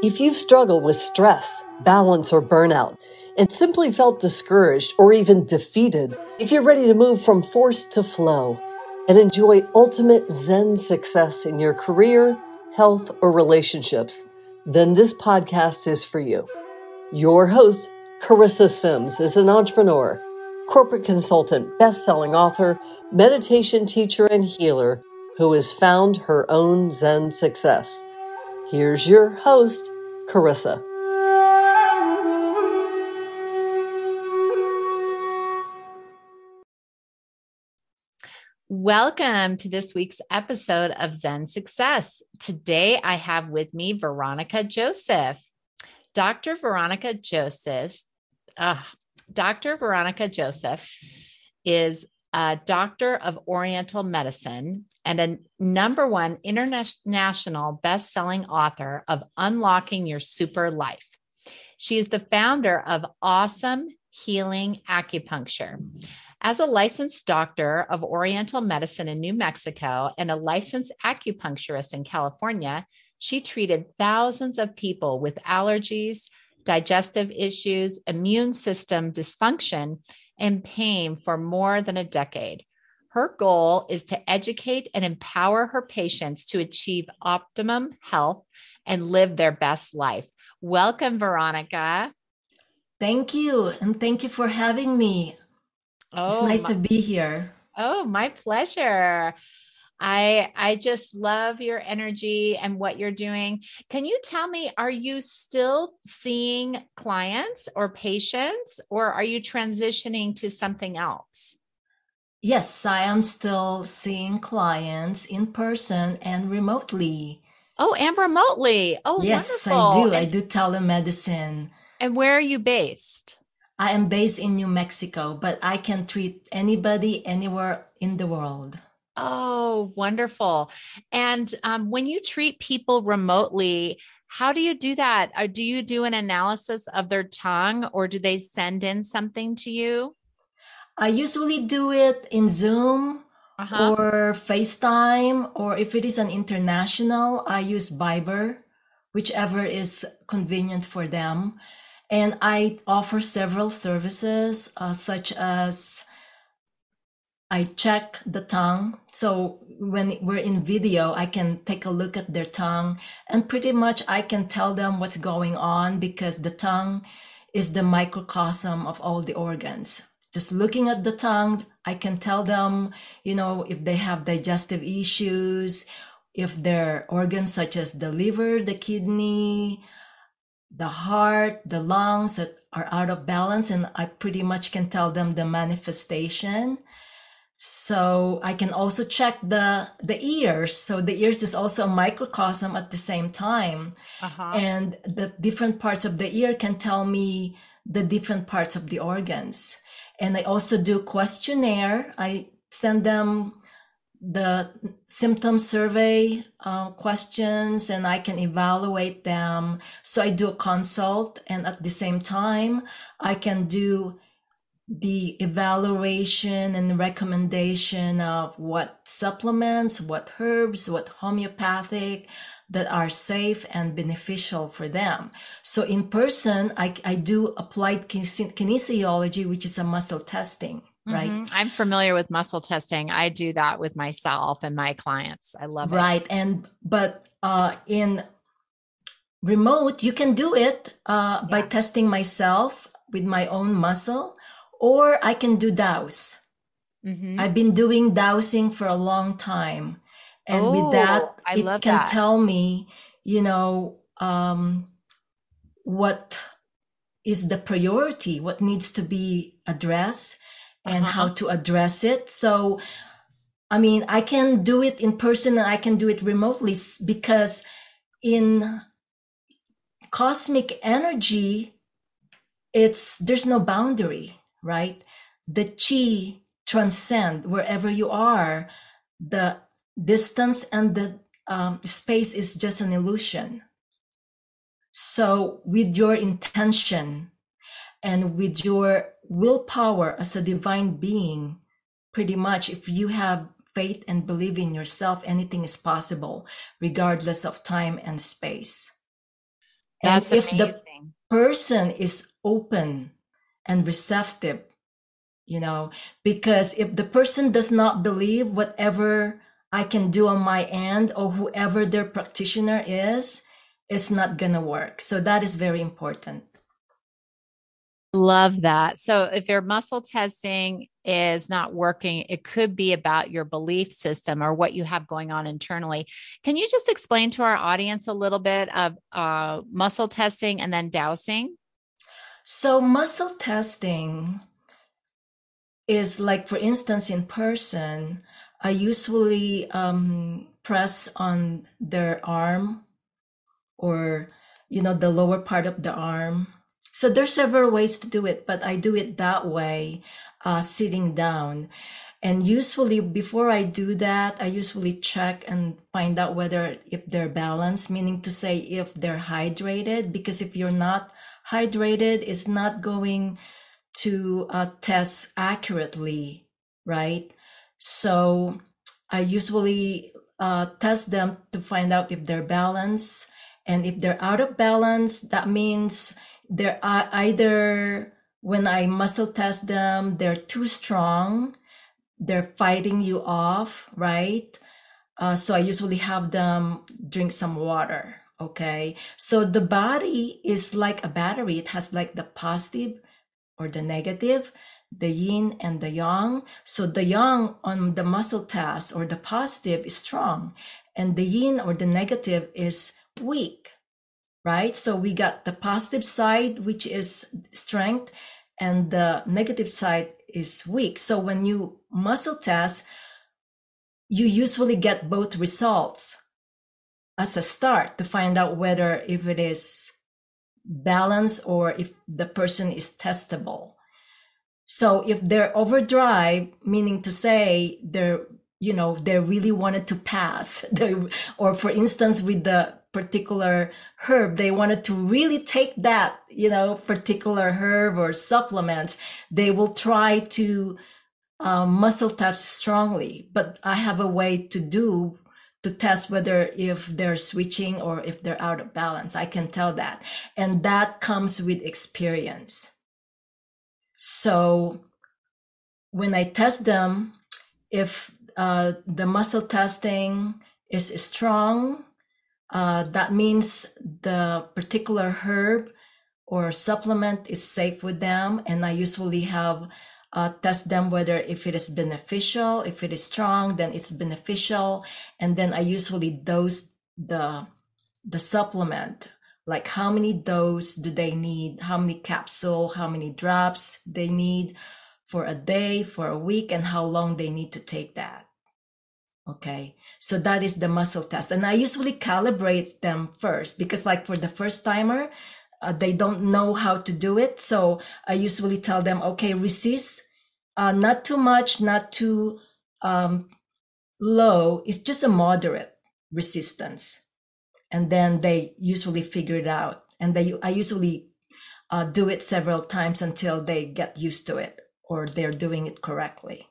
If you've struggled with stress, balance, or burnout, and simply felt discouraged or even defeated, if you're ready to move from force to flow and enjoy ultimate Zen success in your career, health, or relationships, then this podcast is for you. Your host, Charissa Sims, is an entrepreneur, corporate consultant, best-selling author, meditation teacher, and healer who has found her own Zen success. Here's your host, Charissa. Welcome to this week's episode of Zen Success. Today I have with me Veronica Joseph. Dr. Veronica Joseph, uh, Dr. Veronica Joseph is a doctor of Oriental medicine and a number one international best-selling author of Unlocking Your Super Life. She is the founder of Awesome Healing Acupuncture. As a licensed doctor of Oriental medicine in New Mexico and a licensed acupuncturist in California, she treated thousands of people with allergies, digestive issues, immune system dysfunction, and pain for more than a decade. Her goal is to educate and empower her patients to achieve optimum health and live their best life. Welcome, Veronica. Thank you. And thank you for having me. Oh, it's nice my, to be here. Oh, my pleasure. I I just love your energy and what you're doing. Can you tell me are you still seeing clients or patients or are you transitioning to something else? Yes, I am still seeing clients in person and remotely. Oh, and remotely. Oh, yes, wonderful. I do. And, I do telemedicine. And where are you based? I am based in New Mexico, but I can treat anybody anywhere in the world. Oh, wonderful. And um, when you treat people remotely, how do you do that? Or uh, do you do an analysis of their tongue or do they send in something to you? I usually do it in Zoom uh-huh. or FaceTime, or if it is an international, I use Viber, whichever is convenient for them. And I offer several services, uh, such as I check the tongue. So when we're in video, I can take a look at their tongue and pretty much I can tell them what's going on because the tongue is the microcosm of all the organs. Just looking at the tongue, I can tell them, you know, if they have digestive issues, if their organs such as the liver, the kidney, the heart, the lungs are out of balance, and I pretty much can tell them the manifestation so I can also check the the ears. So the ears is also a microcosm at the same time, uh-huh. and the different parts of the ear can tell me the different parts of the organs. And I also do questionnaire. I send them the symptom survey uh, questions and I can evaluate them. So I do a consult and at the same time, I can do the evaluation and recommendation of what supplements, what herbs, what homeopathic that are safe and beneficial for them. So in person, I, I do applied kinesiology, which is a muscle testing. Right. Mm-hmm. I'm familiar with muscle testing. I do that with myself and my clients. I love it. Right. And, but, uh, in remote, you can do it, uh, yeah. by testing myself with my own muscle or I can do dowse. Mm-hmm. I've been doing dowsing for a long time. And oh, with that, I it can that. tell me, you know, um, what is the priority, what needs to be addressed, and uh-huh. how to address it. So, I mean, I can do it in person and I can do it remotely because in cosmic energy, it's there's no boundary right? The chi transcend wherever you are. The distance and the um, space is just an illusion. So, with your intention and with your willpower as a divine being, pretty much, if you have faith and believe in yourself, anything is possible, regardless of time and space. That's and if amazing. the person is open and receptive, you know, because if the person does not believe whatever I can do on my end or whoever their practitioner is, it's not going to work. So that is very important. Love that. So, if your muscle testing is not working, it could be about your belief system or what you have going on internally. Can you just explain to our audience a little bit of uh, muscle testing and then dowsing? So, muscle testing is like, for instance, in person, I usually um, press on their arm or, you know, the lower part of the arm so there's several ways to do it, but I do it that way, uh, sitting down. And usually before I do that, I usually check and find out whether if they're balanced, meaning to say if they're hydrated, because if you're not hydrated, is not going to uh, test accurately, right? So I usually uh, test them to find out if they're balanced. And if they're out of balance, that means they're either when I muscle test them, they're too strong, they're fighting you off, right? Uh, so I usually have them drink some water. Okay. So the body is like a battery. It has like the positive or the negative, the yin and the yang. So the yang on the muscle test or the positive is strong and the yin or the negative is weak right? So we got the positive side, which is strength, and the negative side is weak. So when you muscle test, you usually get both results as a start to find out whether if it is balanced or if the person is testable. So if they're overdrive, meaning to say they're you know they really wanted to pass they, or for instance with the particular herb they wanted to really take that you know particular herb or supplement they will try to um, muscle test strongly but i have a way to do to test whether if they're switching or if they're out of balance i can tell that and that comes with experience so when i test them if uh, the muscle testing is strong uh, that means the particular herb or supplement is safe with them. And I usually have uh, test them whether if it is beneficial, if it is strong, then it's beneficial. And then I usually dose the the supplement. Like how many dose do they need? How many capsule? How many drops they need for a day for a week? And how long they need to take that? Okay. So that is the muscle test. And I usually calibrate them first because, like, for the first timer, uh, they don't know how to do it. So I usually tell them, okay, resist, uh, not too much, not too um, low. It's just a moderate resistance. And then they usually figure it out. And they, I usually uh, do it several times until they get used to it or they're doing it correctly.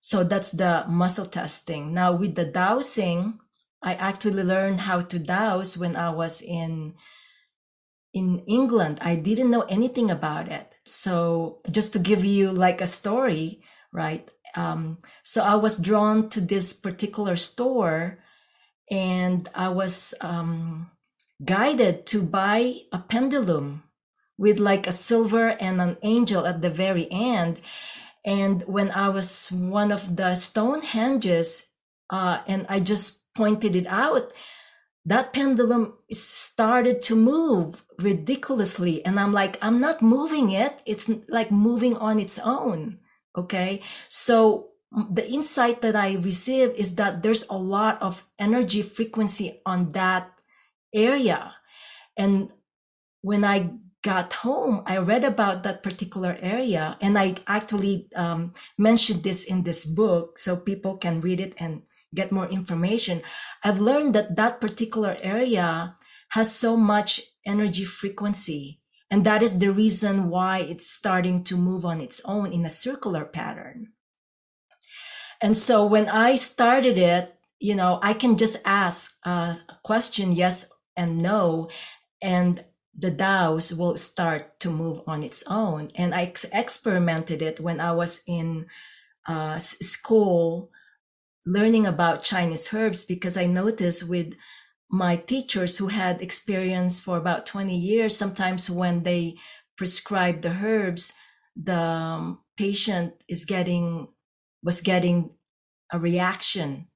So that's the muscle testing. Now with the dowsing, I actually learned how to dowse when I was in in England. I didn't know anything about it. So just to give you like a story, right? Um, so I was drawn to this particular store and I was um, guided to buy a pendulum with like a silver and an angel at the very end. And when I was one of the Stonehenges, uh, and I just pointed it out, that pendulum started to move ridiculously. And I'm like, I'm not moving it. It's like moving on its own. Okay. So the insight that I receive is that there's a lot of energy frequency on that area. And when I got home, I read about that particular area, and I actually um, mentioned this in this book so people can read it and get more information. I've learned that that particular area has so much energy frequency, and that is the reason why it's starting to move on its own in a circular pattern. And so when I started it, you know, I can just ask a question, yes and no, and the dowse will start to move on its own. And I ex- experimented it when I was in uh, school learning about Chinese herbs because I noticed with my teachers who had experience for about 20 years, sometimes when they prescribe the herbs, the um, patient is getting, was getting a reaction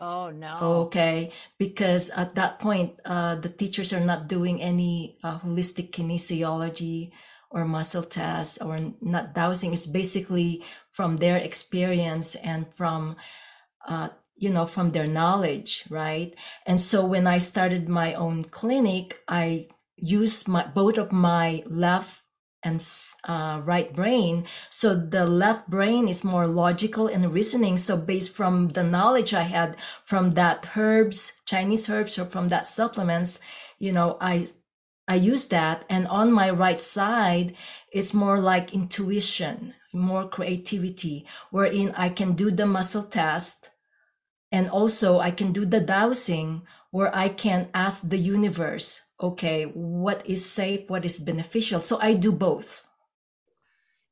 Oh no. Okay, because at that point, uh, the teachers are not doing any uh, holistic kinesiology or muscle tests or not dowsing. It's basically from their experience and from, uh, you know, from their knowledge, right? And so when I started my own clinic, I used my both of my left and uh, right brain. So the left brain is more logical and reasoning. So based from the knowledge I had from that herbs, Chinese herbs, or from that supplements, you know, I I use that. And on my right side, it's more like intuition, more creativity, wherein I can do the muscle test. And also I can do the dowsing where I can ask the universe, okay, what is safe, what is beneficial. So I do both.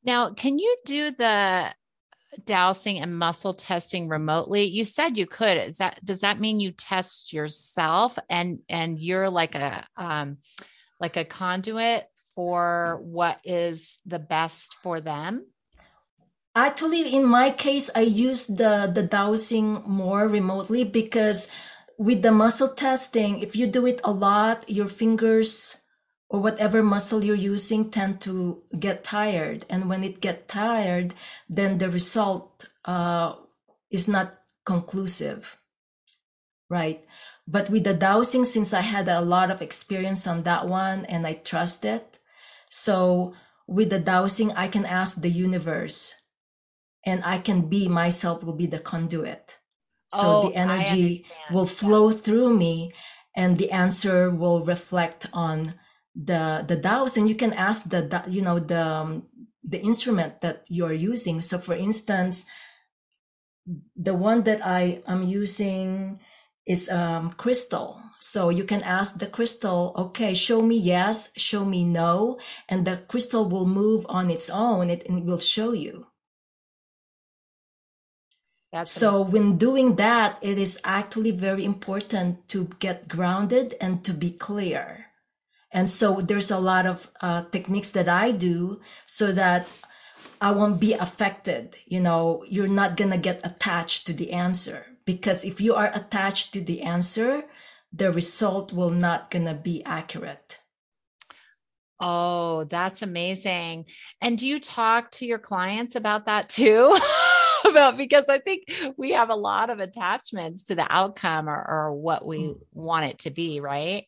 Now, can you do the dowsing and muscle testing remotely? You said you could. Is that does that mean you test yourself and and you're like a um like a conduit for what is the best for them? Actually, in my case, I use the the dowsing more remotely because with the muscle testing, if you do it a lot, your fingers or whatever muscle you're using tend to get tired. And when it get tired, then the result uh, is not conclusive, right? But with the dowsing, since I had a lot of experience on that one and I trust it, so with the dowsing, I can ask the universe and I can be myself will be the conduit. So oh, the energy will flow through me and the answer will reflect on the the dowse and you can ask the you know the um, the instrument that you're using. So for instance the one that I am using is um, crystal. So you can ask the crystal okay show me yes show me no and the crystal will move on its own. It, it will show you that's so when doing that, it is actually very important to get grounded and to be clear. And so there's a lot of uh, techniques that I do so that I won't be affected. You know, you're not going to get attached to the answer because if you are attached to the answer, the result will not going to be accurate. Oh, that's amazing. And do you talk to your clients about that too? about because I think we have a lot of attachments to the outcome or, or what we mm. want it to be, right?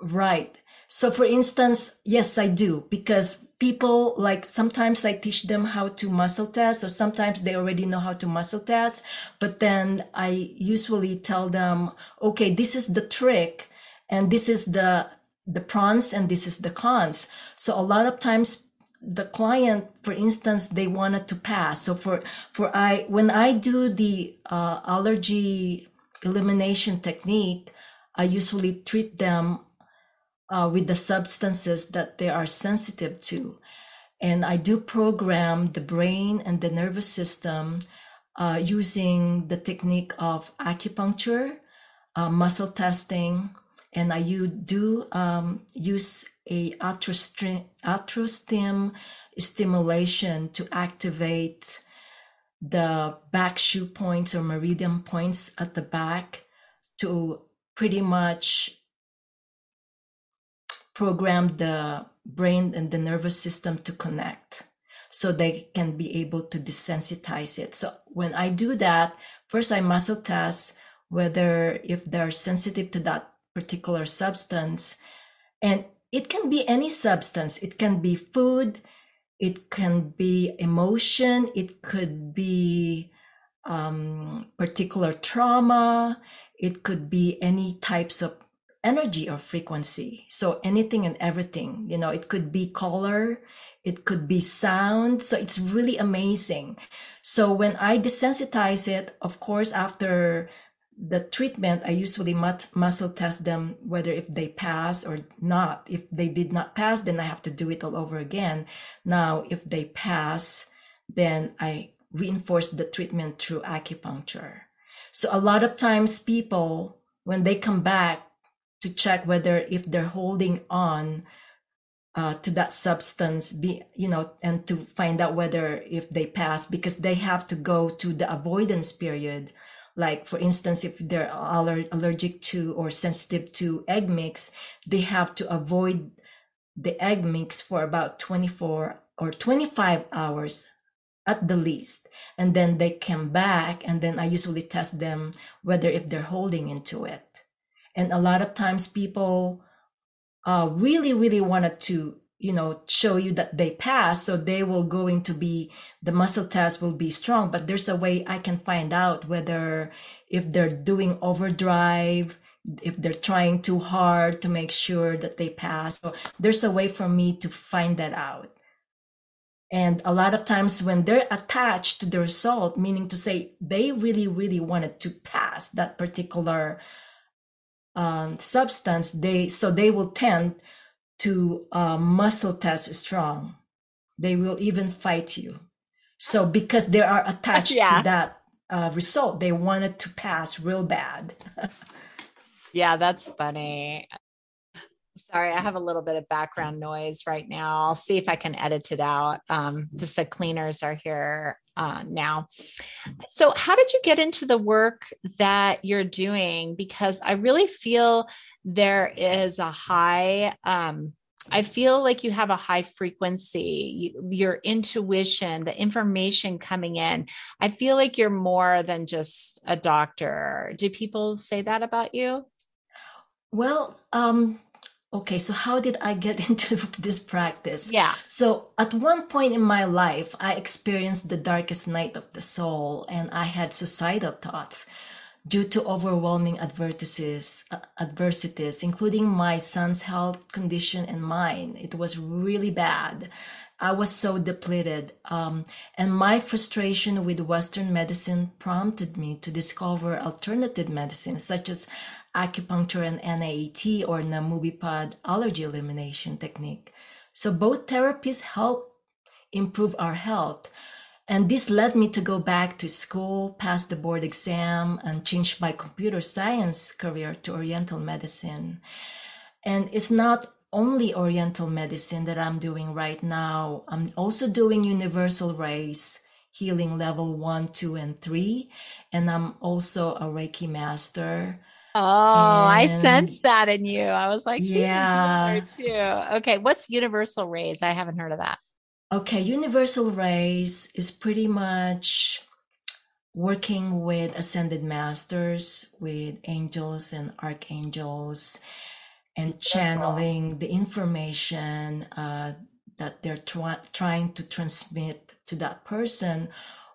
Right. So, for instance, yes, I do because people like sometimes I teach them how to muscle test, or sometimes they already know how to muscle test. But then I usually tell them, okay, this is the trick, and this is the the pros and this is the cons. So a lot of times the client for instance they wanted to pass. So for for i when i do the uh, allergy elimination technique i usually treat them uh, with the substances that they are sensitive to. And i do program the brain and the nervous system uh, using the technique of acupuncture uh, muscle testing. And I do um, use a Arthrostim stimulation to activate the back shu points or meridian points at the back to pretty much program the brain and the nervous system to connect so they can be able to desensitize it. So when I do that, first I muscle test whether if they're sensitive to that particular substance. And it can be any substance, it can be food, it can be emotion, it could be um, particular trauma, it could be any types of energy or frequency. So anything and everything, you know, it could be color, it could be sound. So it's really amazing. So when I desensitize it, of course, after the treatment, I usually muscle test them whether if they pass or not. If they did not pass, then I have to do it all over again. Now, if they pass, then I reinforce the treatment through acupuncture. So a lot of times people, when they come back to check whether if they're holding on uh, to that substance be you know and to find out whether if they pass because they have to go to the avoidance period like for instance if they're aller- allergic to or sensitive to egg mix they have to avoid the egg mix for about 24 or 25 hours at the least. And then they come back and then i usually test them whether if they're holding into it. And a lot of times people uh, really really wanted to you know show you that they pass so they will going to be the muscle test will be strong. But there's a way i can find out whether if they're doing overdrive if they're trying too hard to make sure that they pass. So there's a way for me to find that out. And a lot of times when they're attached to the result meaning to say they really really wanted to pass that particular um, substance they so they will tend to uh, muscle test strong they will even fight you so because they are attached yeah. to that uh, result they wanted to pass real bad yeah that's funny Sorry, I have a little bit of background noise right now. I'll see if I can edit it out. Um, just the cleaners are here uh, now. So, how did you get into the work that you're doing? Because I really feel there is a high, um, I feel like you have a high frequency, you, your intuition, the information coming in. I feel like you're more than just a doctor. Do people say that about you? Well, um, okay, so how did I get into this practice? Yeah. So at one point in my life, I experienced the darkest night of the soul and I had suicidal thoughts due to overwhelming adversities, uh, adversities, including my son's health condition and mine. It was really bad. I was so depleted. Um, and my frustration with Western medicine prompted me to discover alternative medicine, such as acupuncture and NAET or Nambudripad allergy elimination technique. So both therapies help improve our health. And this led me to go back to school, pass the board exam, and change my computer science career to Oriental medicine. And it's not only Oriental medicine that I'm doing right now. I'm also doing universal rays, healing level one, two, and three. And I'm also a Reiki master. Oh, and I sensed that in you. I was like, yeah, too. Okay, what's universal rays? I haven't heard of that. Okay, universal rays is pretty much working with ascended masters, with angels and archangels, and channeling the information uh, that they're trying to transmit to that person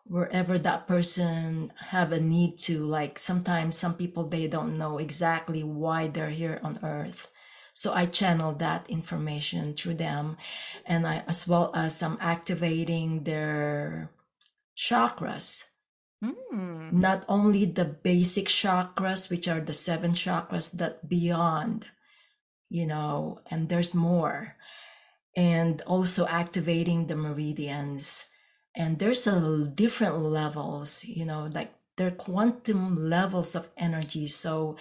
wherever that person have a need to. Like sometimes some people they don't know exactly why they're here on earth so i channel that information through them and i as well as i'm activating their chakras. Mm. not only the basic chakras which are the seven chakras that beyond you know and there's more. And also activating the meridians. And there's a different levels you know like there are quantum levels of energy. So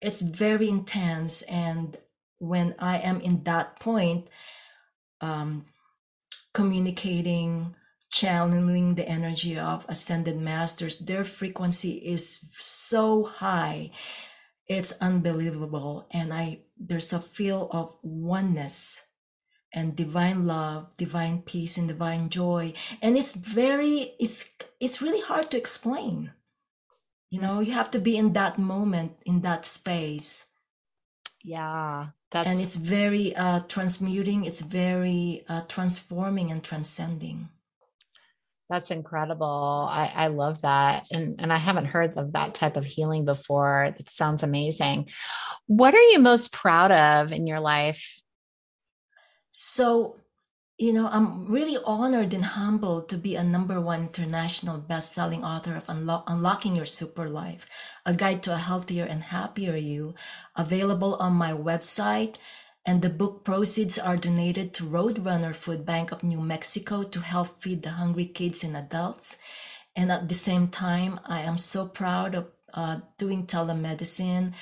it's very intense and when i am in that point um communicating channeling the energy of ascended masters their frequency is so high. It's unbelievable and i there's a feel of oneness and divine love divine peace and divine joy. And it's very it's it's really hard to explain. You know you have to be in that moment in that space yeah that's and it's very uh transmuting it's very uh transforming and transcending that's incredible. I, I love that. And, and I haven't heard of that type of healing before. It sounds amazing. What are you most proud of in your life so you know, I'm really honored and humbled to be a number one international best-selling author of Unlo- Unlocking Your Super Life, a guide to a healthier and happier you, available on my website. And the book proceeds are donated to Roadrunner Food Bank of New Mexico to help feed the hungry kids and adults. And at the same time, I am so proud of uh, doing telemedicine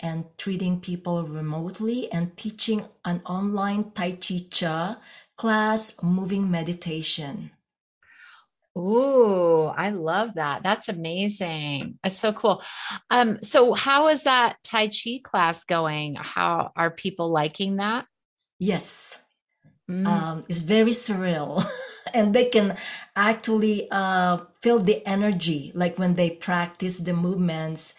and treating people remotely and teaching an online Tai Chi Cha class, moving meditation. Ooh, I love that. That's amazing. That's so cool. Um, so how is that Tai Chi class going? How are people liking that? Yes. Mm. Um, it's very surreal. and they can actually uh, feel the energy, like when they practice the movements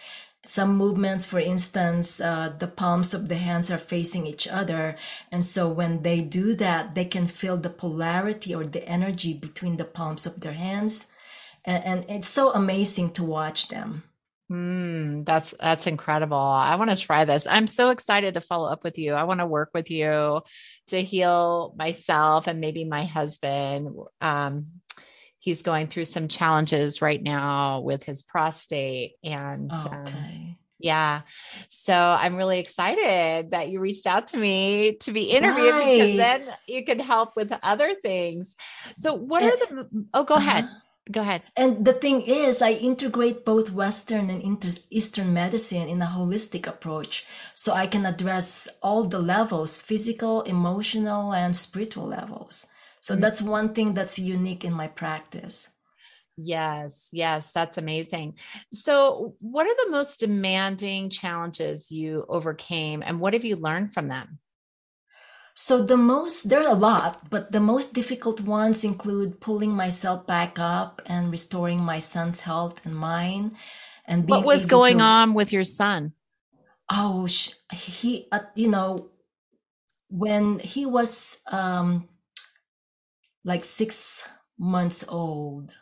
some movements for instance uh, the palms of the hands are facing each other and so when they do that they can feel the polarity or the energy between the palms of their hands and, and it's so amazing to watch them Mm, that's that's incredible. I want to try this. I'm so excited to follow up with you. I want to work with you to heal myself and maybe my husband. Um, he's going through some challenges right now with his prostate and um, okay. um, yeah. So I'm really excited that you reached out to me to be interviewed right. because then you can help with other things. So what and, are the Oh, go uh-huh. ahead. Go ahead. And the thing is, I integrate both Western and Eastern medicine in a holistic approach. So I can address all the levels physical, emotional, and spiritual levels. So mm-hmm. that's one thing that's unique in my practice. Yes, yes, that's amazing. So, what are the most demanding challenges you overcame and what have you learned from them? So, the most, there are a lot, but the most difficult ones include pulling myself back up and restoring my son's health and mine. And what was going to, on with your son? Oh, he, uh, you know, when he was um, like six months old,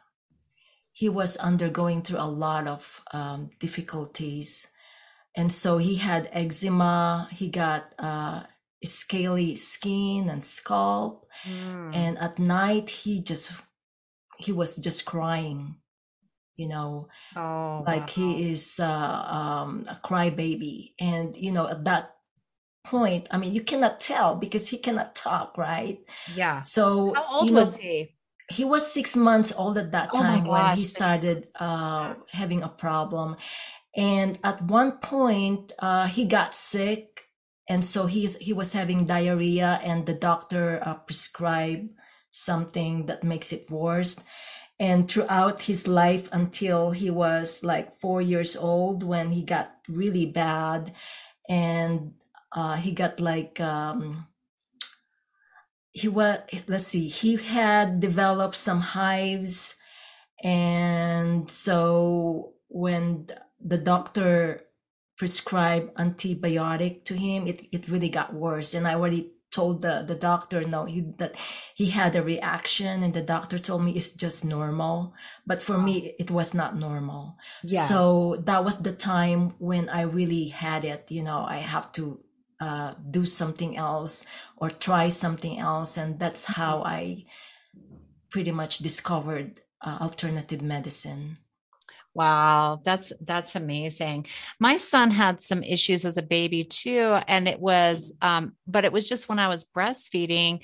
he was undergoing through a lot of um, difficulties. And so he had eczema, he got uh, scaly skin and scalp. Mm. And at night, he just, he was just crying, you know, oh, like wow. he is uh, um, a crybaby. And, you know, at that point i mean you cannot tell because he cannot talk right? Yeah. So how old was know, he? he was six months old at that oh time when he started uh, having a problem. And at one point uh, he got sick and so he's he was having diarrhea and the doctor uh, prescribed something that makes it worse. And throughout his life until he was like four years old when he got really bad and uh, he got like um, he was let's see he had developed some hives. And so when the doctor prescribed antibiotic to him it, it really got worse. And i already told the, the doctor no he that he had a reaction. And the doctor told me it's just normal. But for me it was not normal. Yeah. so that was the time when i really had it. You know i have to uh, do something else or try something else and that's how mm-hmm. i pretty much discovered uh, alternative medicine Wow, that's that's amazing. My son had some issues as a baby too and it was um but it was just when I was breastfeeding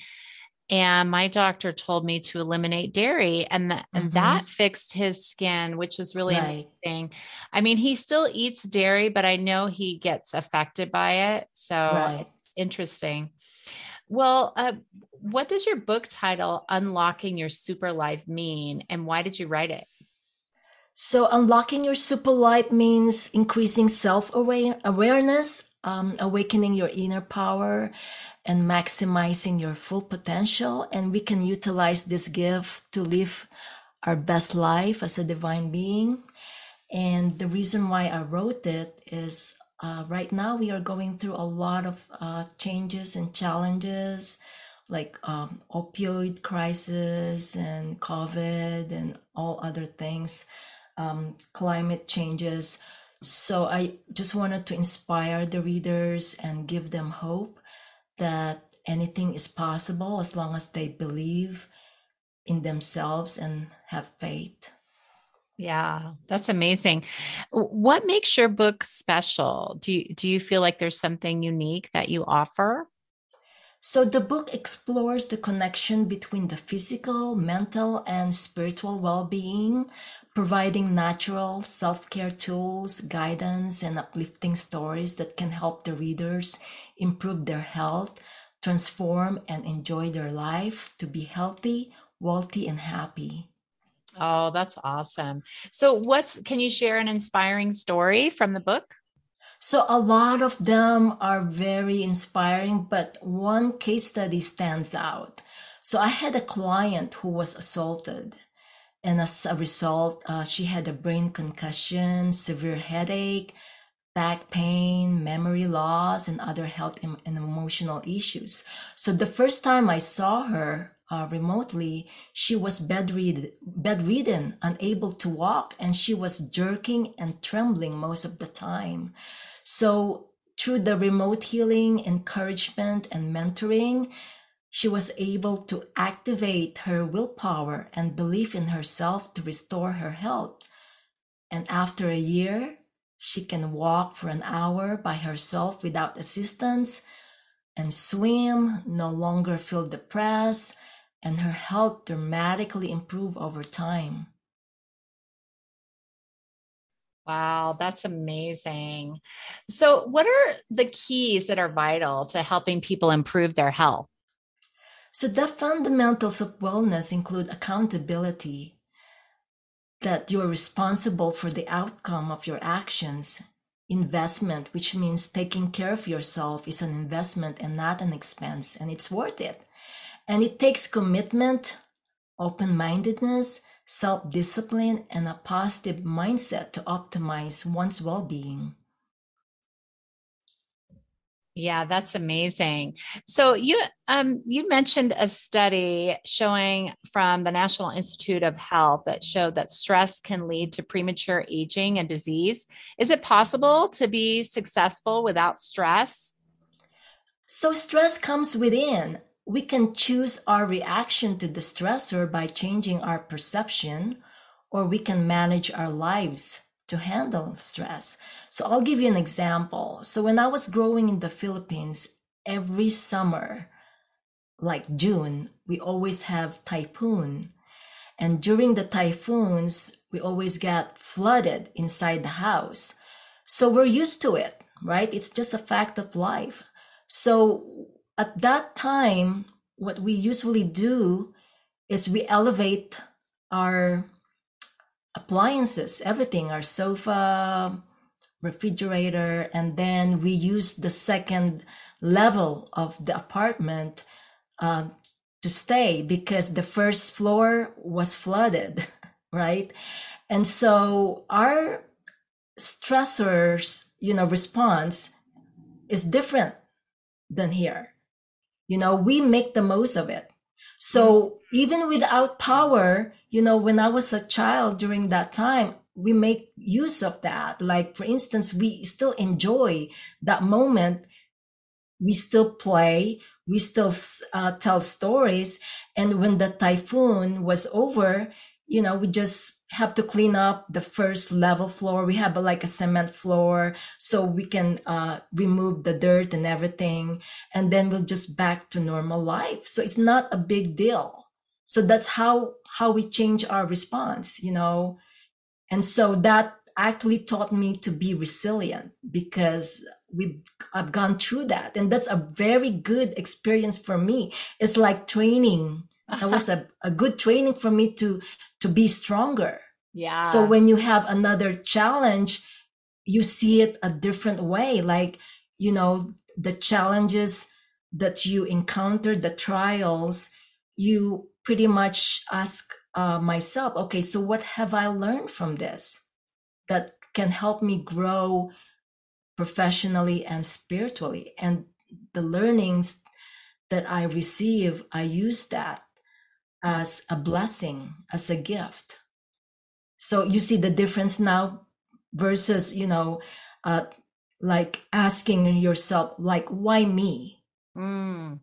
and my doctor told me to eliminate dairy and, th- mm-hmm. and that fixed his skin which was really right. amazing i mean he still eats dairy but i know he gets affected by it so right. it's interesting well uh, what does your book title unlocking your super life mean and why did you write it so unlocking your super life means increasing self-awareness um, awakening your inner power and maximizing your full potential. And we can utilize this gift to live our best life as a divine being. And the reason why I wrote it is uh, right now we are going through a lot of uh, changes and challenges like um, opioid crisis and COVID and all other things, um, climate changes. So I just wanted to inspire the readers and give them hope that anything is possible as long as they believe in themselves and have faith. Yeah, that's amazing. What makes your book special? Do you, do you feel like there's something unique that you offer? So the book explores the connection between the physical, mental, and spiritual well-being, providing natural self-care tools, guidance, and uplifting stories that can help the readers improve their health, transform and enjoy their life to be healthy, wealthy, and happy. Oh, that's awesome. So, what's can you share an inspiring story from the book? So, a lot of them are very inspiring, but one case study stands out. So, I had a client who was assaulted, and as a result, uh, she had a brain concussion, severe headache, back pain, memory loss, and other health and emotional issues. So, the first time I saw her, uh, remotely, she was bedridden, bedridden, unable to walk, and she was jerking and trembling most of the time. So, through the remote healing, encouragement, and mentoring, she was able to activate her willpower and belief in herself to restore her health. And after a year, she can walk for an hour by herself without assistance and swim, no longer feel depressed, and her health dramatically improve over time. Wow, that's amazing. So, what are the keys that are vital to helping people improve their health? So, the fundamentals of wellness include accountability, that you are responsible for the outcome of your actions, investment, which means taking care of yourself is an investment and not an expense, and it's worth it. And it takes commitment, open mindedness, self discipline, and a positive mindset to optimize one's well being. Yeah, that's amazing. So you um you mentioned a study showing from the National Institute of Health that showed that stress can lead to premature aging and disease. Is it possible to be successful without stress? So stress comes within we can choose our reaction to the stressor by changing our perception, or we can manage our lives to handle stress. So I'll give you an example. So when I was growing in the Philippines, every summer, like June, we always have typhoon. And during the typhoons, we always get flooded inside the house. So we're used to it, right? It's just a fact of life. So at that time, what we usually do is we elevate our appliances, everything, our sofa, refrigerator, and then we use the second level of the apartment uh, to stay because the first floor was flooded, right? And so our stressors, you know, response is different than here. You know, we make the most of it. So even without power, you know, when I was a child during that time, we make use of that. Like, for instance, we still enjoy that moment. We still play. We still uh, tell stories. And when the typhoon was over, you know, we just have to clean up the first level floor. We have a, like a cement floor so we can uh, remove the dirt and everything. And then we'll just back to normal life. So it's not a big deal. So that's how, how we change our response, you know? And so that actually taught me to be resilient because we I've gone through that. And that's a very good experience for me. It's like training that was a, a good training for me to to be stronger. Yeah. So when you have another challenge you see it a different way. Like you know the challenges that you encounter the trials you pretty much ask uh, myself okay so what have i learned from this that can help me grow professionally and spiritually? And the learnings that i receive i use that as a blessing, as a gift. So you see the difference now versus, you know, uh, like asking yourself, like, why me? Mm.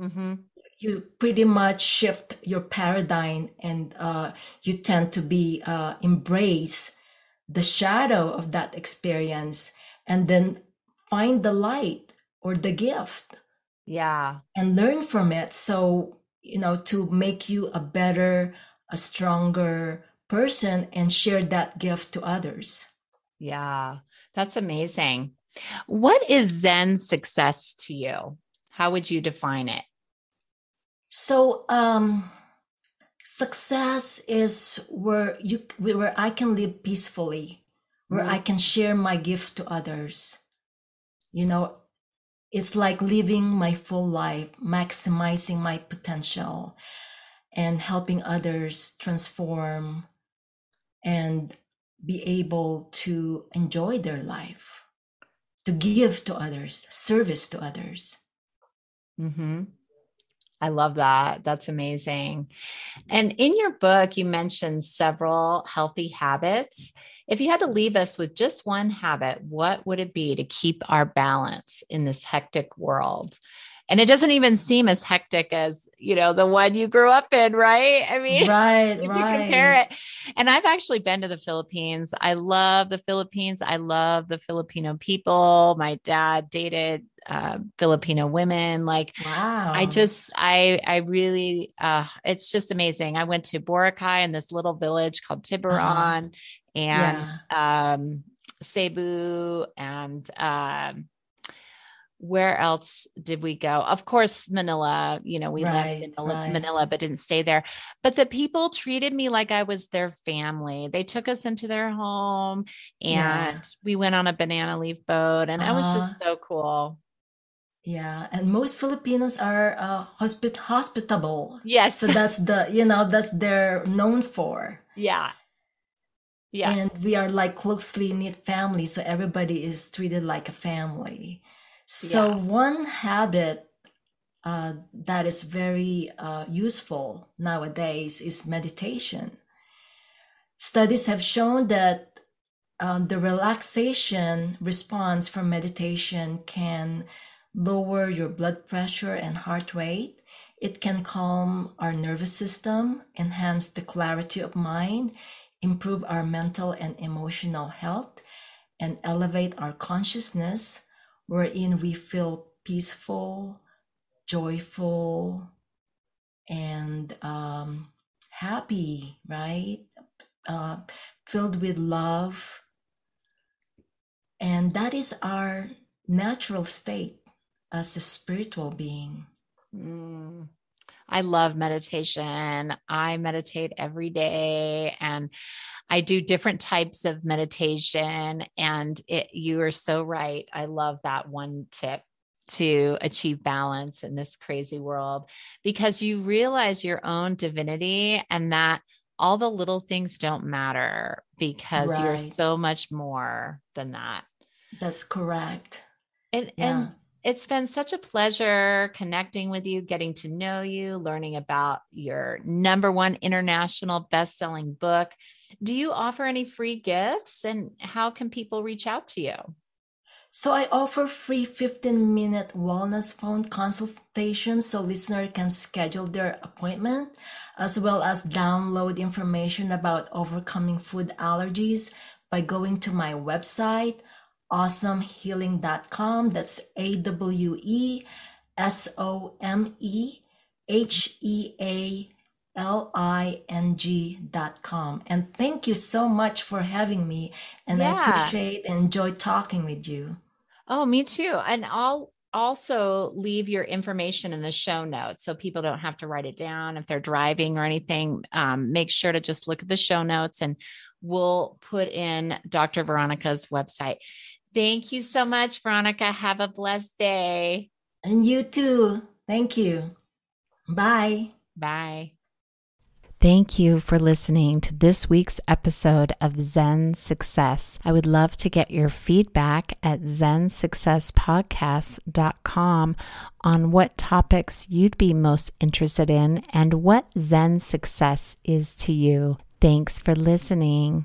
mm-hmm. you pretty much shift your paradigm and uh, you tend to be uh, embrace the shadow of that experience and then find the light or the gift yeah and learn from it so you know to make you a better a stronger person and share that gift to others. Yeah that's amazing. What is zen success to you? How would you define it? So um success is where you where i can live peacefully where mm-hmm. i can share my gift to others. You know it's like living my full life maximizing my potential and helping others transform and be able to enjoy their life to give to others service to others mm-hmm. I love that. That's amazing. And in your book, you mentioned several healthy habits. If you had to leave us with just one habit, what would it be to keep our balance in this hectic world? And it doesn't even seem as hectic as you know the one you grew up in right? I mean right if right. you compare it. And i've actually been to the philippines. I love the philippines. I love the filipino people. My dad dated uh, filipino women. Like wow. i just i i really uh it's just amazing. I went to boracay in this little village called uh-huh. tiburon uh, and yeah. um cebu and um where else did we go? Of course, Manila, you know, we right, in Manila, right. Manila, but didn't stay there. But the people treated me like I was their family. They took us into their home and yeah. we went on a banana leaf boat and uh-huh. it was just so cool. Yeah, and most Filipinos are uh, hospit- hospitable. Yes. So that's the, you know, that's they're known for. Yeah. Yeah. And we are like closely knit family. So everybody is treated like a family. So, yeah. one habit uh, that is very uh, useful nowadays is meditation. Studies have shown that uh, the relaxation response from meditation can lower your blood pressure and heart rate. It can calm our nervous system, enhance the clarity of mind, improve our mental and emotional health, and elevate our consciousness wherein we feel peaceful, joyful, and um, happy, right? Uh, filled with love. And that is our natural state as a spiritual being. Mm. I love meditation. I meditate every day and I do different types of meditation. And it, you are so right. I love that one tip to achieve balance in this crazy world because you realize your own divinity and that all the little things don't matter because right. you're so much more than that. That's correct. And, yeah. and it's been such a pleasure connecting with you, getting to know you, learning about your number one international best-selling book. Do you offer any free gifts and how can people reach out to you? So I offer free 15-minute wellness phone consultations so listener can schedule their appointment as well as download information about overcoming food allergies by going to my website awesomehealing.com. That's A W E S O M E H E A L I N G.com. And thank you so much for having me. And yeah. I appreciate and enjoy talking with you. Oh, me too. And I'll also leave your information in the show notes so people don't have to write it down if they're driving or anything. Um, make sure to just look at the show notes and we'll put in Dr. Veronica's website. Thank you so much, Veronica. Have a blessed day. And you too. Thank you. Bye. Bye. Thank you for listening to this week's episode of Zen Success. I would love to get your feedback at zensuccesspodcast.com on what topics you'd be most interested in and what Zen success is to you. Thanks for listening.